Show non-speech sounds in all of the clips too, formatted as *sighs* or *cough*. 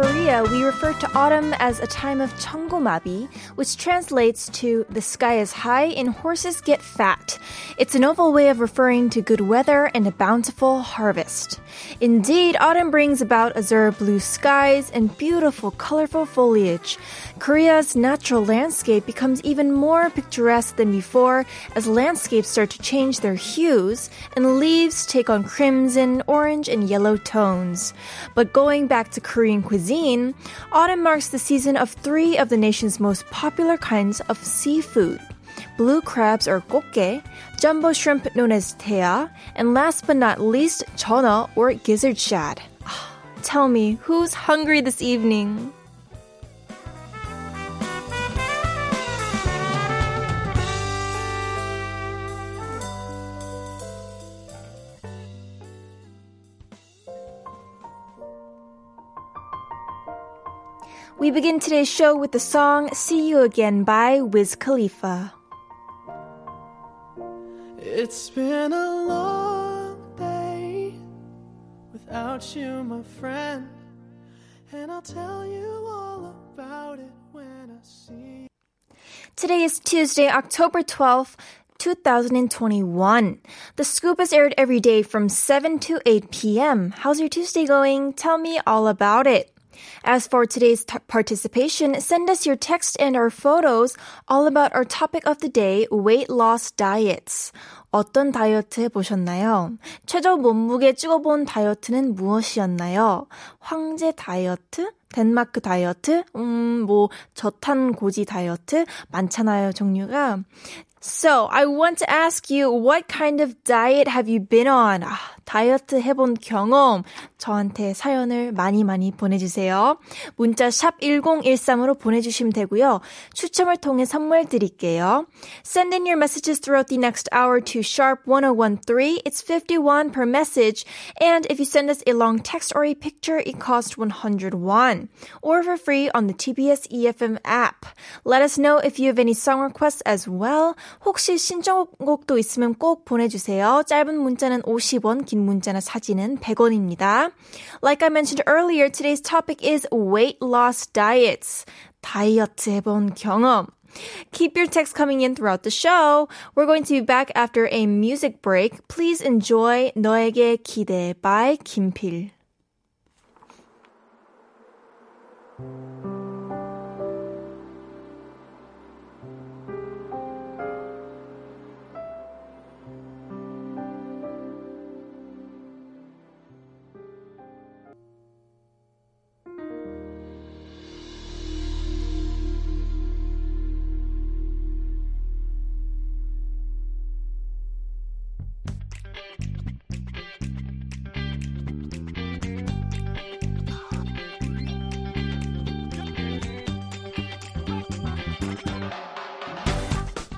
Korea, we refer to autumn as a time of chongomabi, which translates to the sky is high and horses get fat. It's a novel way of referring to good weather and a bountiful harvest. Indeed, autumn brings about azure blue skies and beautiful, colorful foliage. Korea's natural landscape becomes even more picturesque than before as landscapes start to change their hues and leaves take on crimson, orange, and yellow tones. But going back to Korean cuisine, autumn marks the season of three of the nation's most popular kinds of seafood. Blue crabs or kokge, jumbo shrimp known as tea, and last but not least, chona or gizzard shad. Ah, Tell me, who's hungry this evening? We begin today's show with the song See You Again by Wiz Khalifa. It's been a long day without you, my friend. And I'll tell you all about it when I see you. Today is Tuesday, October 12th, 2021. The scoop is aired every day from 7 to 8 p.m. How's your Tuesday going? Tell me all about it. As for today's t- participation, send us your text and our photos all about our topic of the day, weight loss diets. 어떤 다이어트 해보셨나요? 최저 몸무게 찍어본 다이어트는 무엇이었나요? 황제 다이어트? 덴마크 다이어트? 음, 뭐, 저탄고지 다이어트? 많잖아요, 종류가. So, I want to ask you, what kind of diet have you been on? 아, 다이어트 해본 경험, 저한테 사연을 많이 많이 보내주세요. 문자 샵 1013으로 보내주시면 되고요. 추첨을 통해 선물 드릴게요. Send in your messages throughout the next hour to sharp 1013. It's 51 per message. And if you send us a long text or a picture, it costs 101. Or for free on the TBS EFM app. Let us know if you have any song requests as well. 혹시 신청곡도 있으면 꼭 보내주세요. 짧은 문자는 50원, 긴 문자나 사진은 100원입니다. Like I mentioned earlier, today's topic is weight loss diets. 다이어트 해본 경험. Keep your texts coming in throughout the show. We're going to be back after a music break. Please enjoy 너에게 기대 by 김필.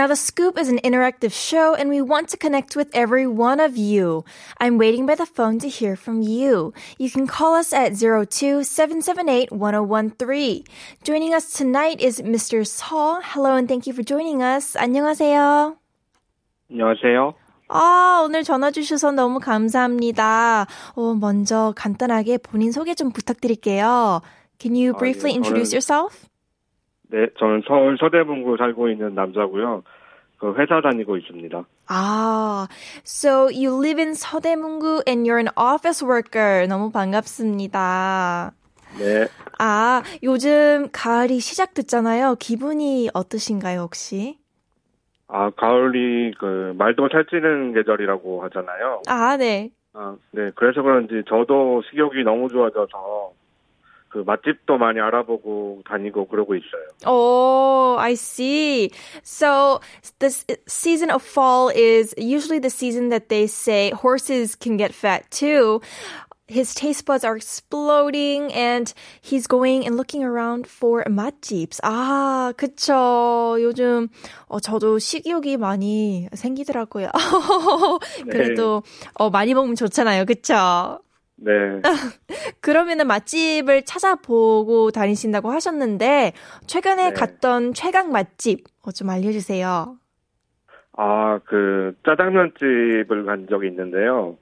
Now, The Scoop is an interactive show, and we want to connect with every one of you. I'm waiting by the phone to hear from you. You can call us at 2 1013 Joining us tonight is Mr. Seo. Hello, and thank you for joining us. 안녕하세요. 안녕하세요. 아, 오늘 전화 주셔서 너무 감사합니다. 어, 먼저 간단하게 본인 소개 좀 부탁드릴게요. Can you briefly introduce yourself? 네, 저는 서울 서대문구 살고 있는 남자고요. 그 회사 다니고 있습니다. 아, so you live in 서대문구 and you're an office worker. 너무 반갑습니다. 네, 아, 요즘 가을이 시작됐잖아요. 기분이 어떠신가요, 혹시? 아 가을이 그 말도 살찌는 계절이라고 하잖아요. 아, 네. 아, 네. 그래서 그런지 저도 식욕이 너무 좋아져서 그 맛집도 많이 알아보고 다니고 그러고 있어요. Oh, I see. So this season of fall is usually the season that they say horses can get fat too. His taste buds are exploding and he's going and looking around for 맛집s. 아, 그쵸. 요즘, 어, 저도 식욕이 많이 생기더라고요. 그래도, 어, 많이 먹으면 좋잖아요. 그쵸? 네. *laughs* 그러면은 맛집을 찾아보고 다니신다고 하셨는데 최근에 네. 갔던 최강 맛집 어, 좀 알려주세요. 아, 그 짜장면집을 간 적이 있는데요.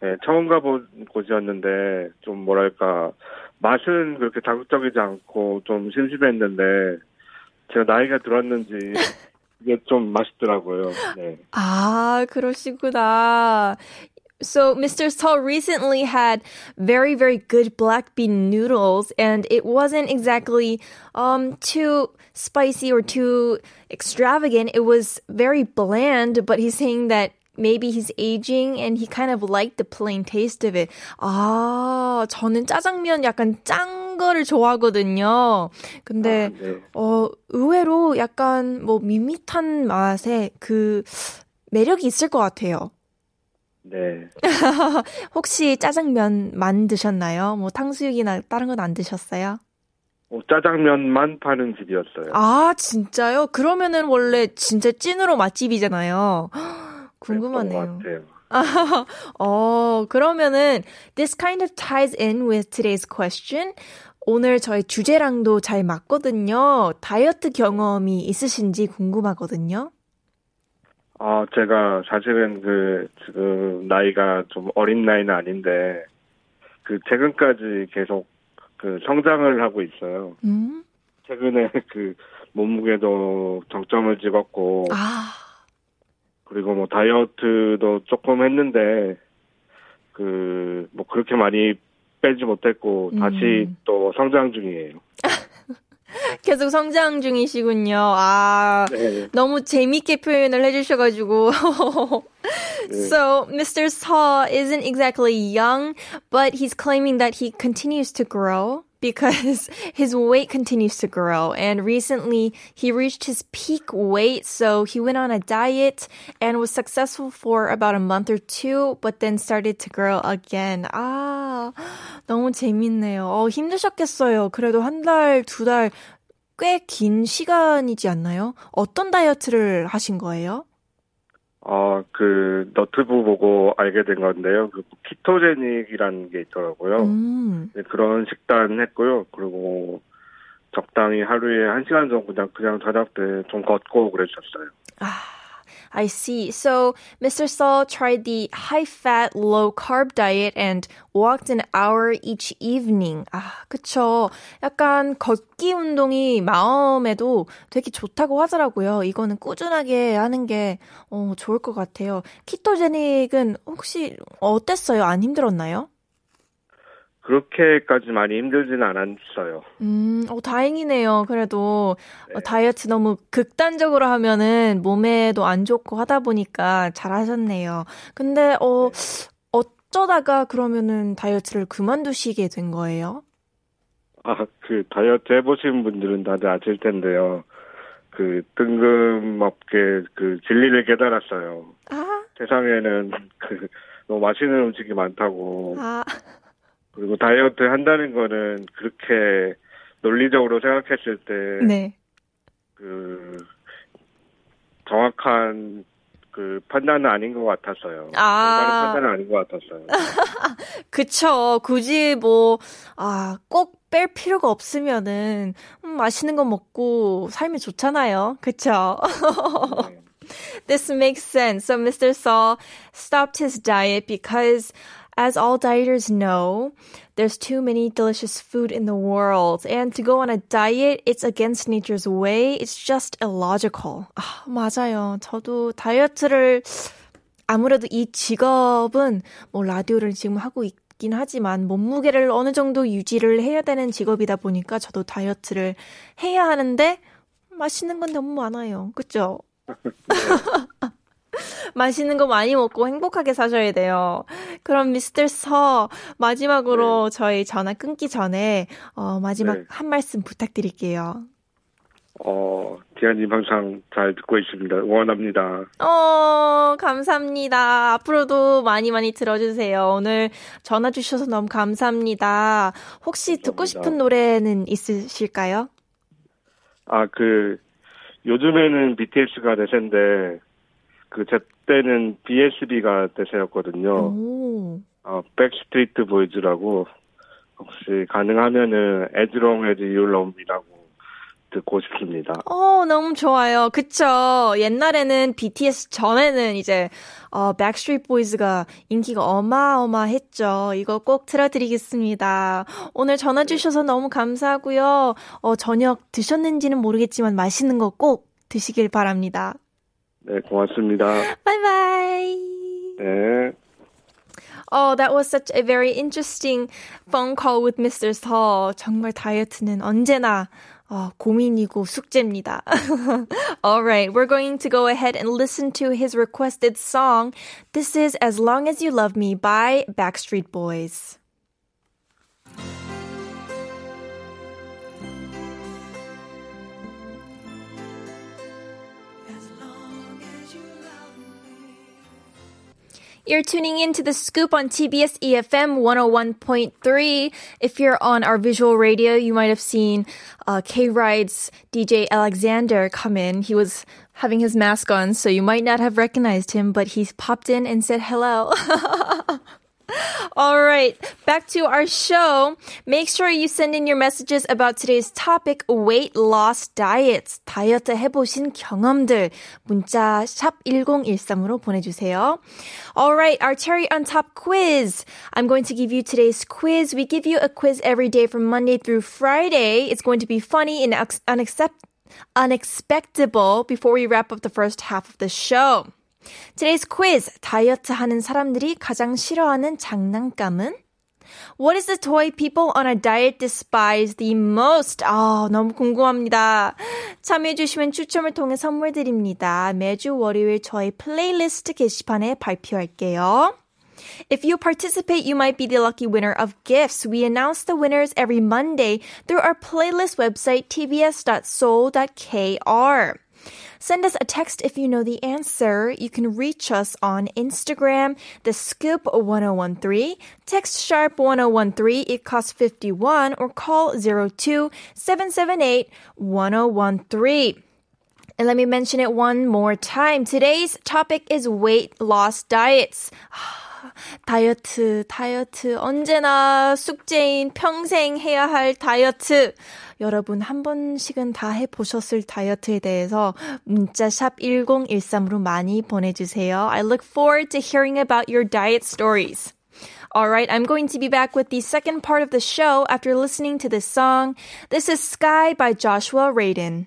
네, 처음 가본 곳이었는데 좀 뭐랄까 맛은 그렇게 자극적이지 않고 좀 심심했는데 제가 나이가 들었는지 *laughs* 이게 좀 맛있더라고요. 네. 아 그러시구나. So Mr. Seo recently had very very good black bean noodles and it wasn't exactly um too spicy or too extravagant. It was very bland, but he's saying that maybe he's aging and he kind of liked the plain taste of it. 아, 저는 짜장면 약간 짠 거를 좋아하거든요. 근데 아, 네. 어, 의외로 약간 뭐 밋밋한 맛에 그 매력이 있을 것 같아요. 네. *laughs* 혹시 짜장면 만 드셨나요? 뭐 탕수육이나 다른 건 안 드셨어요? 어, 짜장면만 파는 집이었어요. 아, 진짜요? 그러면은 원래 진짜 찐으로 맛집이잖아요. *gasps* 궁금하네요. 같아요. *laughs* 어, 그러면은 this kind of ties in with today's question. 오늘 저희 주제랑도 잘 맞거든요. 다이어트 경험이 있으신지 궁금하거든요. 아, 제가 사실은 그, 지금 나이가 좀 어린 나이는 아닌데, 그, 최근까지 계속 그 성장을 하고 있어요. 음? 최근에 *laughs* 그, 몸무게도 정점을 찍었고, 아, 그리고 뭐 다이어트도 조금 했는데, 그, 뭐 그렇게 많이 빼지 못했고, 다시 음. 또 성장 중이에요. *laughs* 계속 성장 중이시군요. 아, 네. 너무 재밌게 표현을 해주셔가지고. *laughs* so, Mr. Seo isn't exactly young, but he's claiming that he continues to grow. because *laughs* his weight continues to grow. And recently, he reached his peak weight, so he went on a diet and was successful for about a month or two, but then started to grow again. Ah, 너무 재밌네요. 어, 힘드셨겠어요. 그래도 한 달, 두 달, 꽤 긴 시간이지 않나요? 어떤 다이어트를 하신 거예요? 어, 그, 너트브 보고 알게 된 건데요. 그, 키토제닉이라는 게 있더라고요. 음. 네, 그런 식단 했고요. 그리고 적당히 하루에 한 시간 정도 그냥, 그냥 저녁 때 좀 걷고 그랬었어요. I see. So, Mr. Saul tried the high fat, low carb diet and walked an hour each evening. 아, 그쵸. 약간 걷기 운동이 마음에도 되게 좋다고 하더라고요. 이거는 꾸준하게 하는 게, 어, 좋을 것 같아요. 키토제닉은 혹시 어땠어요? 안 힘들었나요? 그렇게까지 많이 힘들지는 않았어요. 음, 어, 다행이네요. 그래도 어, 다이어트 너무 극단적으로 하면은 몸에도 안 좋고 하다 보니까 잘하셨네요. 근데 어 어쩌다가 그러면은 다이어트를 그만두시게 된 거예요? 아, 그, 다이어트 해보신 분들은 다들 아실 텐데요. 그, 뜬금없게 그 진리를 깨달았어요. 아, 세상에는 그, 너무 맛있는 음식이 많다고. 아, 그리고 다이어트 한다는 거는 그렇게 논리적으로 생각했을 때, 네. 그, 정확한 그 판단은 아닌 것 같았어요. 아. 판단은 아닌 것 같았어요. *laughs* 그쵸. 굳이 뭐, 아, 꼭 뺄 필요가 없으면은, 음, 맛있는 거 먹고 살면 좋잖아요. 그쵸. 네. *laughs* This makes sense. So Mr. Saul stopped his diet because, as all dieters know, there's too many delicious food in the world. And to go on a diet, it's against nature's way. It's just illogical. 아, 맞아요. 저도 다이어트를 아무래도 이 직업은 뭐 라디오를 지금 하고 있긴 하지만 몸무게를 어느 정도 유지를 해야 되는 직업이다 보니까 저도 다이어트를 해야 하는데 맛있는 건 너무 많아요. 그죠? *laughs* 맛있는 거 많이 먹고 행복하게 사셔야 돼요. 그럼 미스터 서 마지막으로 저희 전화 끊기 전에 어, 마지막 네. 한 말씀 부탁드릴게요. 어, 디아님 항상 잘 듣고 있습니다. 응원합니다. 어, 감사합니다. 앞으로도 많이 많이 들어주세요. 오늘 전화 주셔서 너무 감사합니다. 혹시 듣고 감사합니다. 싶은 노래는 있으실까요? 아, 그, 요즘에는 BTS가 대세인데, 그, 제 때는 BSB가 대세였거든요. 오. 어, 백스트리트 보이즈라고, 혹시 가능하면은, You Love Me라고 듣고 싶습니다. 어, 너무 좋아요. 그쵸. 옛날에는 BTS 전에는 이제, 어, Backstreet Boys가 인기가 어마어마했죠. 이거 꼭 틀어드리겠습니다. 오늘 전화 주셔서 너무 감사하고요. 어, 저녁 드셨는지는 모르겠지만 맛있는 거 꼭 드시길 바랍니다. 네, 고맙습니다. Bye bye. 네. Oh, that was such a very interesting phone call with Mr. Seo. 정말 다이어트는 언제나 어, 고민이고 숙제입니다. *laughs* All right, we're going to go ahead and listen to his requested song. This is As Long as You Love Me by Backstreet Boys. You're tuning in to the scoop on TBS EFM 101.3. If you're on our visual radio, you might have seen uh, K Ride's DJ Alexander come in. He was having his mask on, so you might not have recognized him, but he popped in and said hello. *laughs* *laughs* All right, back to our show. Make sure you send in your messages about today's topic, weight loss diets. 다이어트 해보신 경험들. 문자 샵 1013으로 보내주세요. All right, our cherry on top quiz. I'm going to give you today's quiz. We give you a quiz every day from Monday through Friday. It's going to be funny and ex- unaccept- unexpectable before we wrap up the first half of the show. Today's quiz. 다이어트 하는 사람들이 가장 싫어하는 장난감은? What is the toy people on a diet despise the most? 아, 너무 궁금합니다. 참여해주시면 추첨을 통해 선물 드립니다. 매주 월요일 저희 플레이리스트 게시판에 발표할게요. If you participate, you might be the lucky winner of gifts. We announce the winners every Monday through our playlist website tbs.seoul.kr. Send us a text if you know the answer. You can reach us on Instagram, the scoop 1013, text sharp 1013, it costs 51, or call 02 778 1013. And let me mention it one more time. Today's topic is weight loss diets. *sighs* 다이어트, 다이어트, 언제나 숙제인 평생 해야 할 다이어트. 여러분 한 번씩은 다 해보셨을 다이어트에 대해서 문자 샵 1013으로 많이 보내주세요. I look forward to hearing about your diet stories. Alright, I'm going to be back with the second part of the show after listening to this song. This is Sky by Joshua Radin.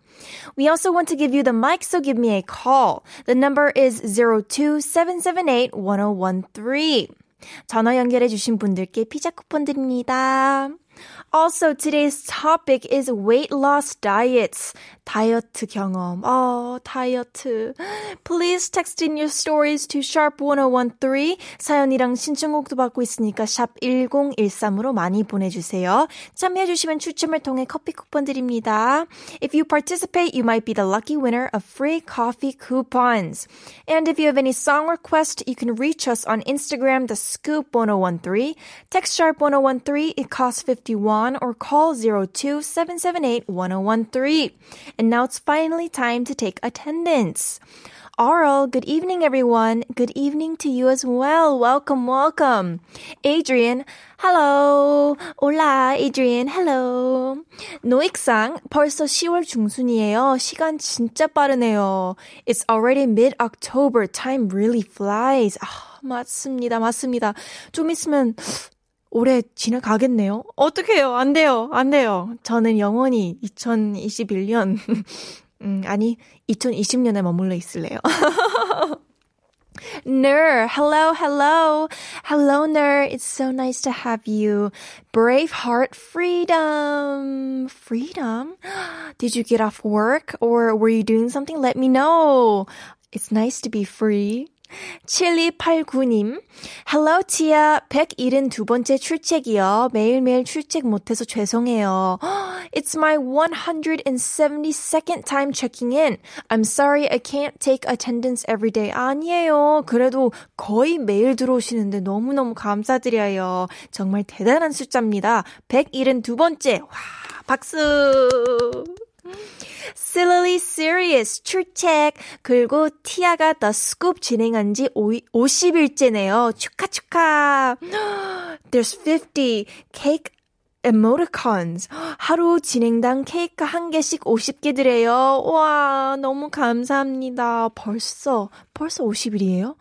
We also want to give you the mic, so give me a call. The number is 02-778-1013. 전화 연결해 주신 분들께 피자 쿠폰 드립니다. Also, today's topic is weight loss diets. 다이어트 경험. 어, 다이어트. Please text in your stories to sharp1013. 사연이랑 신청곡도 받고 있으니까 샵 1013으로 많이 보내주세요. 참여해주시면 추첨을 통해 커피 쿠폰 드립니다. If you participate, you might be the lucky winner of free coffee coupons. And if you have any song request, you can reach us on Instagram, the scoop1013. Text sharp1013. It costs 51 on or call 02-778-1013. And now it's finally time to take attendance. Aurel, good evening, everyone. Good evening to you as well. Welcome, welcome. Adrian, hello. Hola, Adrian, hello. 노익상, 벌써 10월 중순이에요. 시간 진짜 빠르네요. It's already mid-October. Time really flies. 아, 맞습니다, 맞습니다. 좀 있으면 올해 지나가겠네요. 어떡해요? 안 돼요. 안 돼요. 저는 영원히 2021년 음, 아니, 2020년에 머물러 있을래요. Ner, hello, hello. Hello, Ner. It's so nice to have you. Braveheart freedom. Freedom? Did you get off work or were you doing something? Let me know. It's nice to be free. 7289님, Hello, Tia. 172번째 출첵이요. 매일매일 출첵 못해서 죄송해요. It's my 172nd time checking in. I'm sorry I can't take attendance every day. 아니에요. 그래도 거의 매일 들어오시는데 너무너무 감사드려요. 정말 대단한 숫자입니다. 172번째. 와, 박수! Sillily Serious 출첵 그리고 티아가 The Scoop 진행한 지 50일째네요. 축하 축하. There's 50 cake emoticons. 하루 진행당 케이크 한 개씩 50개 드려요. 와, 너무 감사합니다. 벌써, 벌써 50일이에요?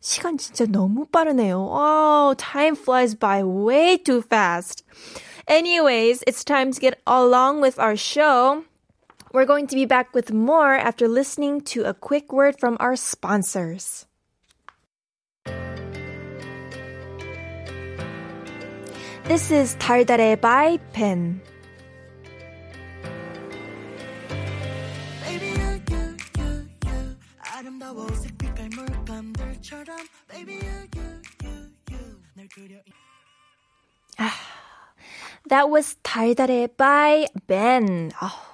시간 진짜 너무 빠르네요. Wow, time flies by way too fast. Anyways, it's time to get along with our show. We're going to be back with more after listening to a quick word from our sponsors. This is 달달해 by Ben. That was 달달의 by Ben. Oh.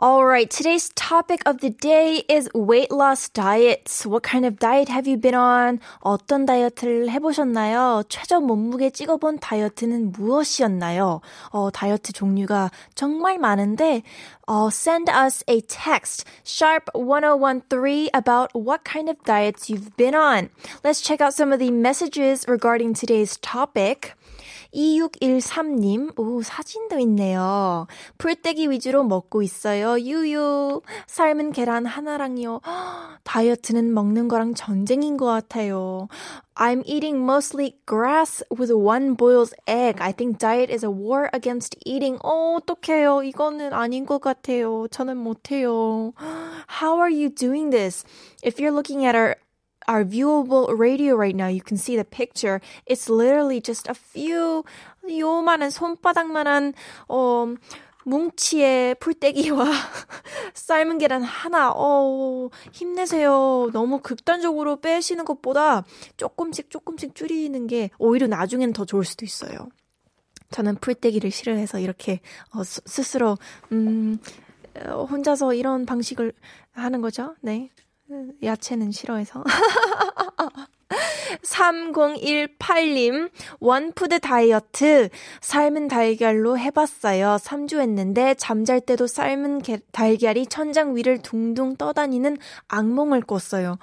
All right, today's topic of the day is weight loss diets. What kind of diet have you been on? 어떤 다이어트를 해보셨나요? 최저 몸무게 찍어본 다이어트는 무엇이었나요? 어, 다이어트 종류가 정말 많은데, uh, send us a text, sharp 1013, about what kind of diets you've been on. Let's check out some of the messages regarding today's topic. 2613님, 오, 사진도 있네요. 풀떼기 위주로 먹고 있어요. 유유. 삶은 계란 하나랑요. 다이어트는 먹는 거랑 전쟁인 것 같아요. I'm eating mostly grass with one boiled egg. I think diet is a war against eating. 어, 어떡해요. 이거는 아닌 것 같아요. 저는 못해요. How are you doing this? If you're looking at our our viewable radio right now, you can see the picture. It's literally just a few 요만한 손바닥만한 어 뭉치의 풀떼기와 *laughs* 삶은 계란 하나. 어, 힘내세요. 너무 극단적으로 빼시는 것보다 조금씩 조금씩 줄이는 게 오히려 나중엔 더 좋을 수도 있어요. 저는 풀떼기를 싫어해서 이렇게 어, 스 스로 음 어, 혼자서 이런 방식을 하는 거죠. 네. 야채는 싫어해서. *laughs* 3018님, 원푸드 다이어트, 삶은 달걀로 해봤어요. 3주 했는데, 잠잘 때도 삶은 게, 달걀이 천장 위를 둥둥 떠다니는 악몽을 꿨어요.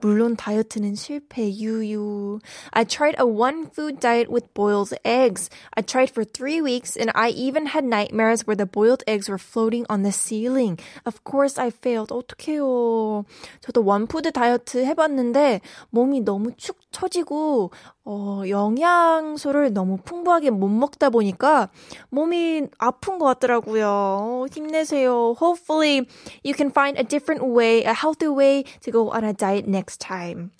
물론 다이어트는 실패, 유유. I tried a one food diet with boiled eggs. I tried for three weeks and I even had nightmares where the boiled eggs were floating on the ceiling. Of course I failed. 어떡해요. 저도 원푸드 다이어트 해봤는데, 몸이 너무 축 처지고 어, 영양소를 너무 풍부하게 못 먹다 보니까 몸이 아픈 것 같더라고요. 어, 힘내세요. Hopefully you can find a different way, a healthy way to go on a diet next time.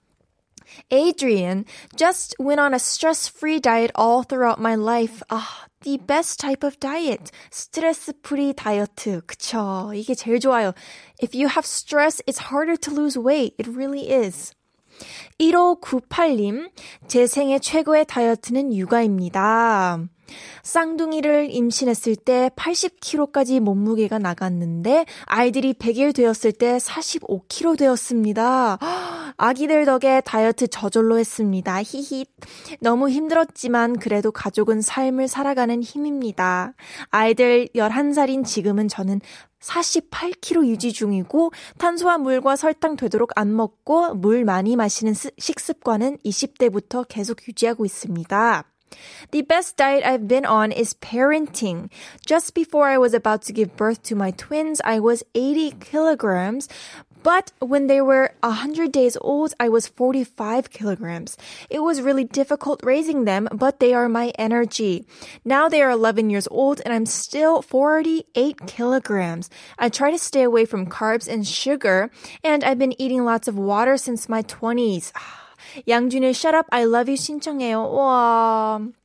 Adrian just went on a stress-free diet all throughout my life. 아, the best type of diet. 스트레스-프리 다이어트. 그쵸. 이게 제일 좋아요. If you have stress, it's harder to lose weight. It really is. 1598님, 제 생애 최고의 다이어트는 육아입니다. 쌍둥이를 임신했을 때 80kg까지 몸무게가 나갔는데 아이들이 100일 되었을 때 45kg 되었습니다. 아기들 덕에 다이어트 저절로 했습니다. 히히. 너무 힘들었지만 그래도 가족은 삶을 살아가는 힘입니다. 아이들 11살인 지금은 저는 48kg 유지 중이고 탄수화물과 설탕 되도록 안 먹고 물 많이 마시는 식습관은 20대부터 계속 유지하고 있습니다. The best diet I've been on is parenting. Just before I was about to give birth to my twins, I was 80 kilograms, But when they were 100 days old, I was 45 kilograms. It was really difficult raising them, but they are my energy. Now they are 11 years old and I'm still 48 kilograms. I try to stay away from carbs and sugar, and I've been eating lots of water since my 20s. 양준일 *sighs* Shut Up, I Love You 신청해요. 와.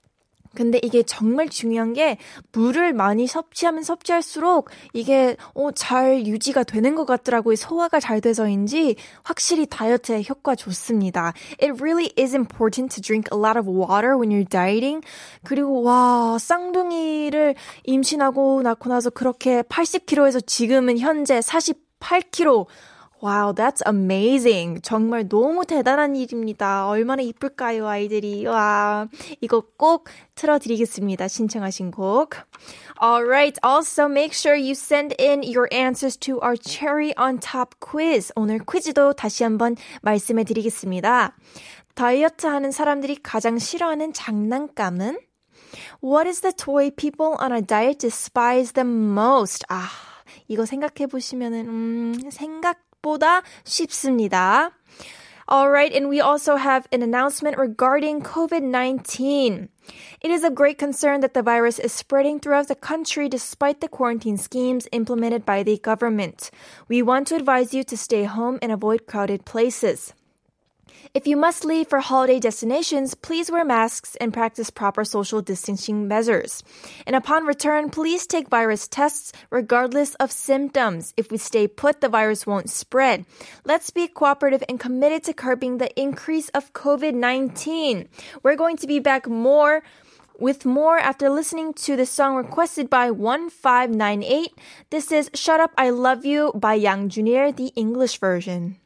근데 이게 정말 중요한 게 물을 많이 섭취하면 섭취할수록 이게 어, 잘 유지가 되는 것 같더라고요. 소화가 잘 돼서인지 확실히 다이어트에 효과 좋습니다. It really is important to drink a lot of water when you're dieting. 그리고 와 쌍둥이를 임신하고 낳고 나서 그렇게 80kg에서 지금은 현재 48kg Wow, that's amazing. 정말 너무 대단한 일입니다. 얼마나 이쁠까요, 아이들이. 와, 이거 꼭 틀어드리겠습니다. 신청하신 곡. Alright, also make sure you send in your answers to our cherry on top quiz. 오늘 퀴즈도 다시 한번 말씀해 드리겠습니다. 다이어트 하는 사람들이 가장 싫어하는 장난감은? What is the toy people on a diet despise the most? 아, 이거 생각해 보시면은, 음, 생각 생각보다 쉽습니다. Alright, and we also have an announcement regarding COVID-19. It is a great concern that the virus is spreading throughout the country despite the quarantine schemes implemented by the government. We want to advise you to stay home and avoid crowded places. If you must leave for holiday destinations, please wear masks and practice proper social distancing measures. And upon return, please take virus tests regardless of symptoms. If we stay put, the virus won't spread. Let's be cooperative and committed to curbing the increase of COVID-19. We're going to be back more with more after listening to the song requested by 1598. This is Shut Up I Love You by Yang Joon-il, the English version.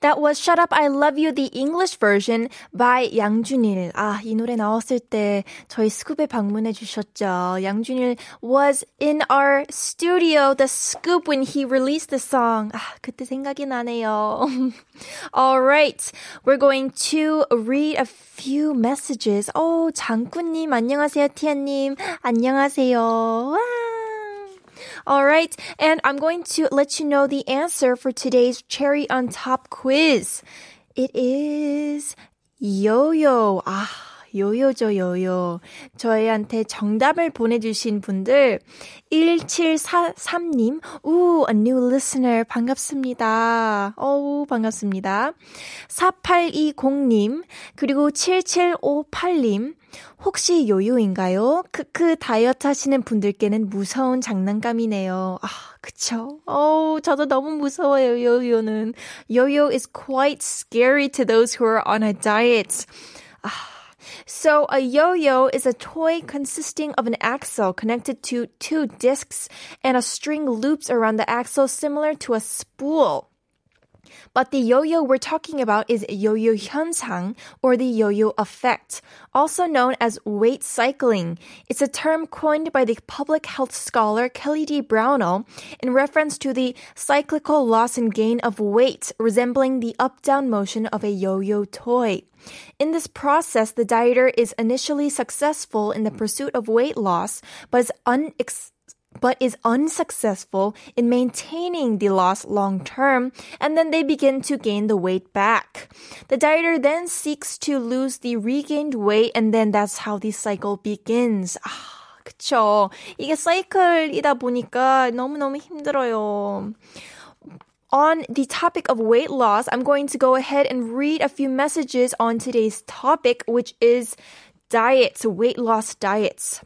That was Shut Up I Love You the English version by 양준일. 아, 이 노래 나왔을 때 저희 스쿱에 방문해 주셨죠. 양준일 was in our studio, the scoop when he released the song. 아, 그때 생각이 나네요. *laughs* Alright. We're going to read a few messages. 오, 장꾸님, 안녕하세요, 티아님. 안녕하세요. 와. All right. And I'm going to let you know the answer for today's cherry on top quiz. It is yo-yo. Ah. 요요죠, 요요. 저희한테 정답을 보내주신 분들, 1743님, 우, a new listener, 반갑습니다. 어우, 반갑습니다. 4820님, 그리고 7758님, 혹시 요요인가요? 크크 다이어트 하시는 분들께는 무서운 장난감이네요. 아, 그쵸? 어우, 저도 너무 무서워요, 요요는. 요요 is quite scary to those who are on a diet. 아, So a yo-yo is a toy consisting of an axle connected to two discs and a string loops around the axle similar to a spool. But the yo-yo we're talking about is yo-yo 현상 or the yo-yo effect, also known as weight cycling. It's a term coined by the public health scholar Kelly D. Brownell in reference to the cyclical loss and gain of weight resembling the up-down motion of a yo-yo toy. In this process, the dieter is initially successful in the pursuit of weight loss, but is unex- but is unsuccessful in maintaining the loss long term, and then they begin to gain the weight back. The dieter then seeks to lose the regained weight, and then that's how the cycle begins. 아, 그쵸. 이게 사이클이다 보니까 너무너무 힘들어요. On the topic of weight loss, I'm going to go ahead and read a few messages on today's topic, which is diets, weight loss diets.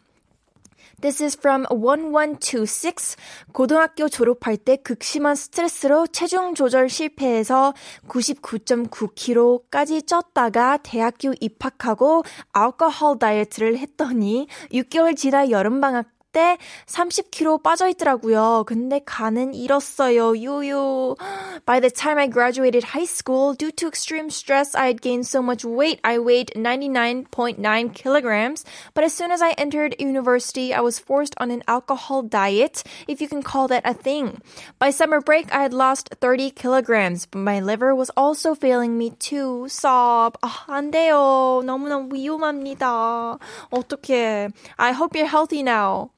This is from 1126. 고등학교 졸업할 때 극심한 스트레스로 체중 조절 실패해서 99.9kg까지 쪘다가 대학교 입학하고 알코올 다이어트를 했더니 6개월 지나 여름방학 때 30kg 빠져 있더라고요. 근데 간은 잃었어요. 유유. By the time I graduated high school, due to extreme stress, I had gained so much weight. I weighed 99.9 kilograms. But as soon as I entered university, I was forced on an alcohol diet, if you can call that a thing. By summer break, I had lost 30 kilograms, but my liver was also failing me too. Sob. 아, 안 돼요. 너무너무 위험합니다. 어떡해. I hope you're healthy now.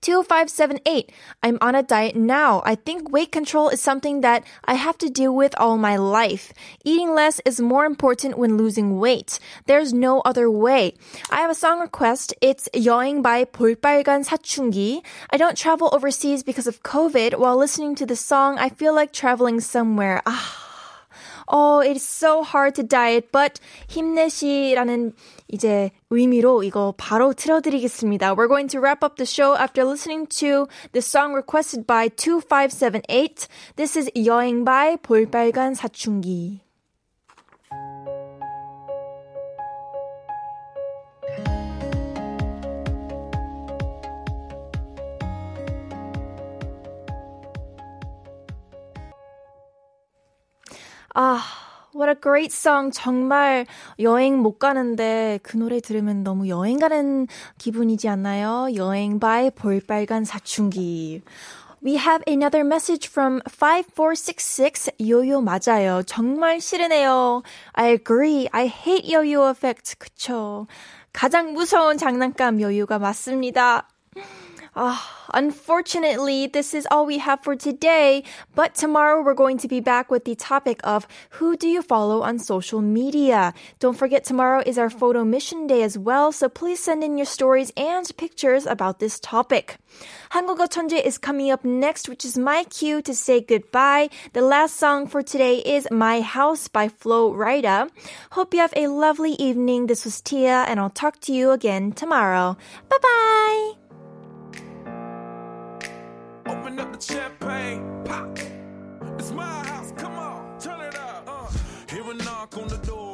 2578. I'm on a diet now. I think weight control is something that I have to deal with all my life. Eating less is more important when losing weight. There's no other way. I have a song request. It's 여행 by 볼빨간 사춘기. I don't travel overseas because of COVID. While listening to the song, I feel like traveling somewhere. Ah. Oh, it's so hard to diet, but 힘내시라는 이제 의미로 이거 바로 틀어드리겠습니다. We're going to wrap up the show after listening to the song requested by 2578. This is 여행 by 볼빨간 사춘기. 아, what a great song. 정말 여행 못 가는데 그 노래 들으면 너무 여행 가는 기분이지 않나요? 여행 by 볼빨간 사춘기. We have another message from 5466. 요요 맞아요. 정말 싫으네요. I agree. I hate yo-yo effect. 그쵸. 가장 무서운 장난감 요요가 맞습니다. Uh, unfortunately, this is all we have for today. But tomorrow we're going to be back with the topic of who do you follow on social media? Don't forget tomorrow is our photo mission day as well. So please send in your stories and pictures about this topic. 한국어 천재 is coming up next, which is my cue to say goodbye. The last song for today is My House by Flo Rida. Hope you have a lovely evening. This was Tia, and I'll talk to you again tomorrow. Bye bye. Open up the champagne, pop. It's my house, come on, turn it up. Uh, hear a knock on the door.